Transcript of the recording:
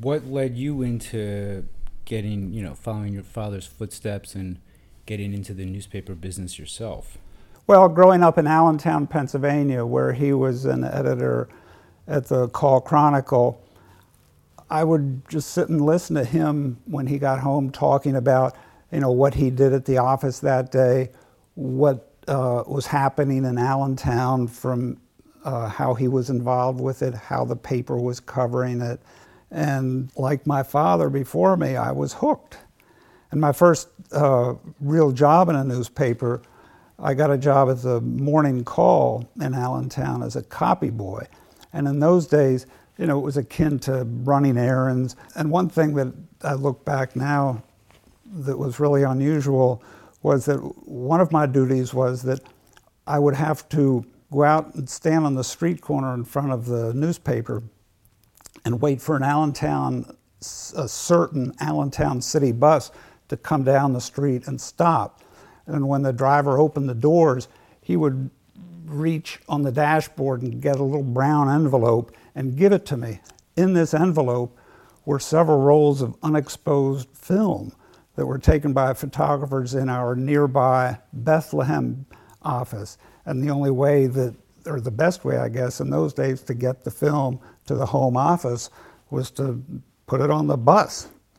What led you into getting, you know, following your father's footsteps and getting into the newspaper business yourself? Well, growing up in Allentown, Pennsylvania, where he was an editor at the Call Chronicle, I would just sit and listen to him when he got home talking about, you know, what he did at the office that day, what uh, was happening in Allentown from uh, how he was involved with it, how the paper was covering it. And like my father before me, I was hooked. And my first uh, real job in a newspaper, I got a job at the Morning Call in Allentown as a copy boy. And in those days, you know, it was akin to running errands. And one thing that I look back now that was really unusual was that one of my duties was that I would have to go out and stand on the street corner in front of the newspaper and wait for an Allentown, a certain Allentown city bus to come down the street and stop. And when the driver opened the doors, he would reach on the dashboard and get a little brown envelope and give it to me. In this envelope were several rolls of unexposed film that were taken by photographers in our nearby Bethlehem office. And the only way that, or the best way, I guess, in those days to get the film to the home office was to put it on the bus.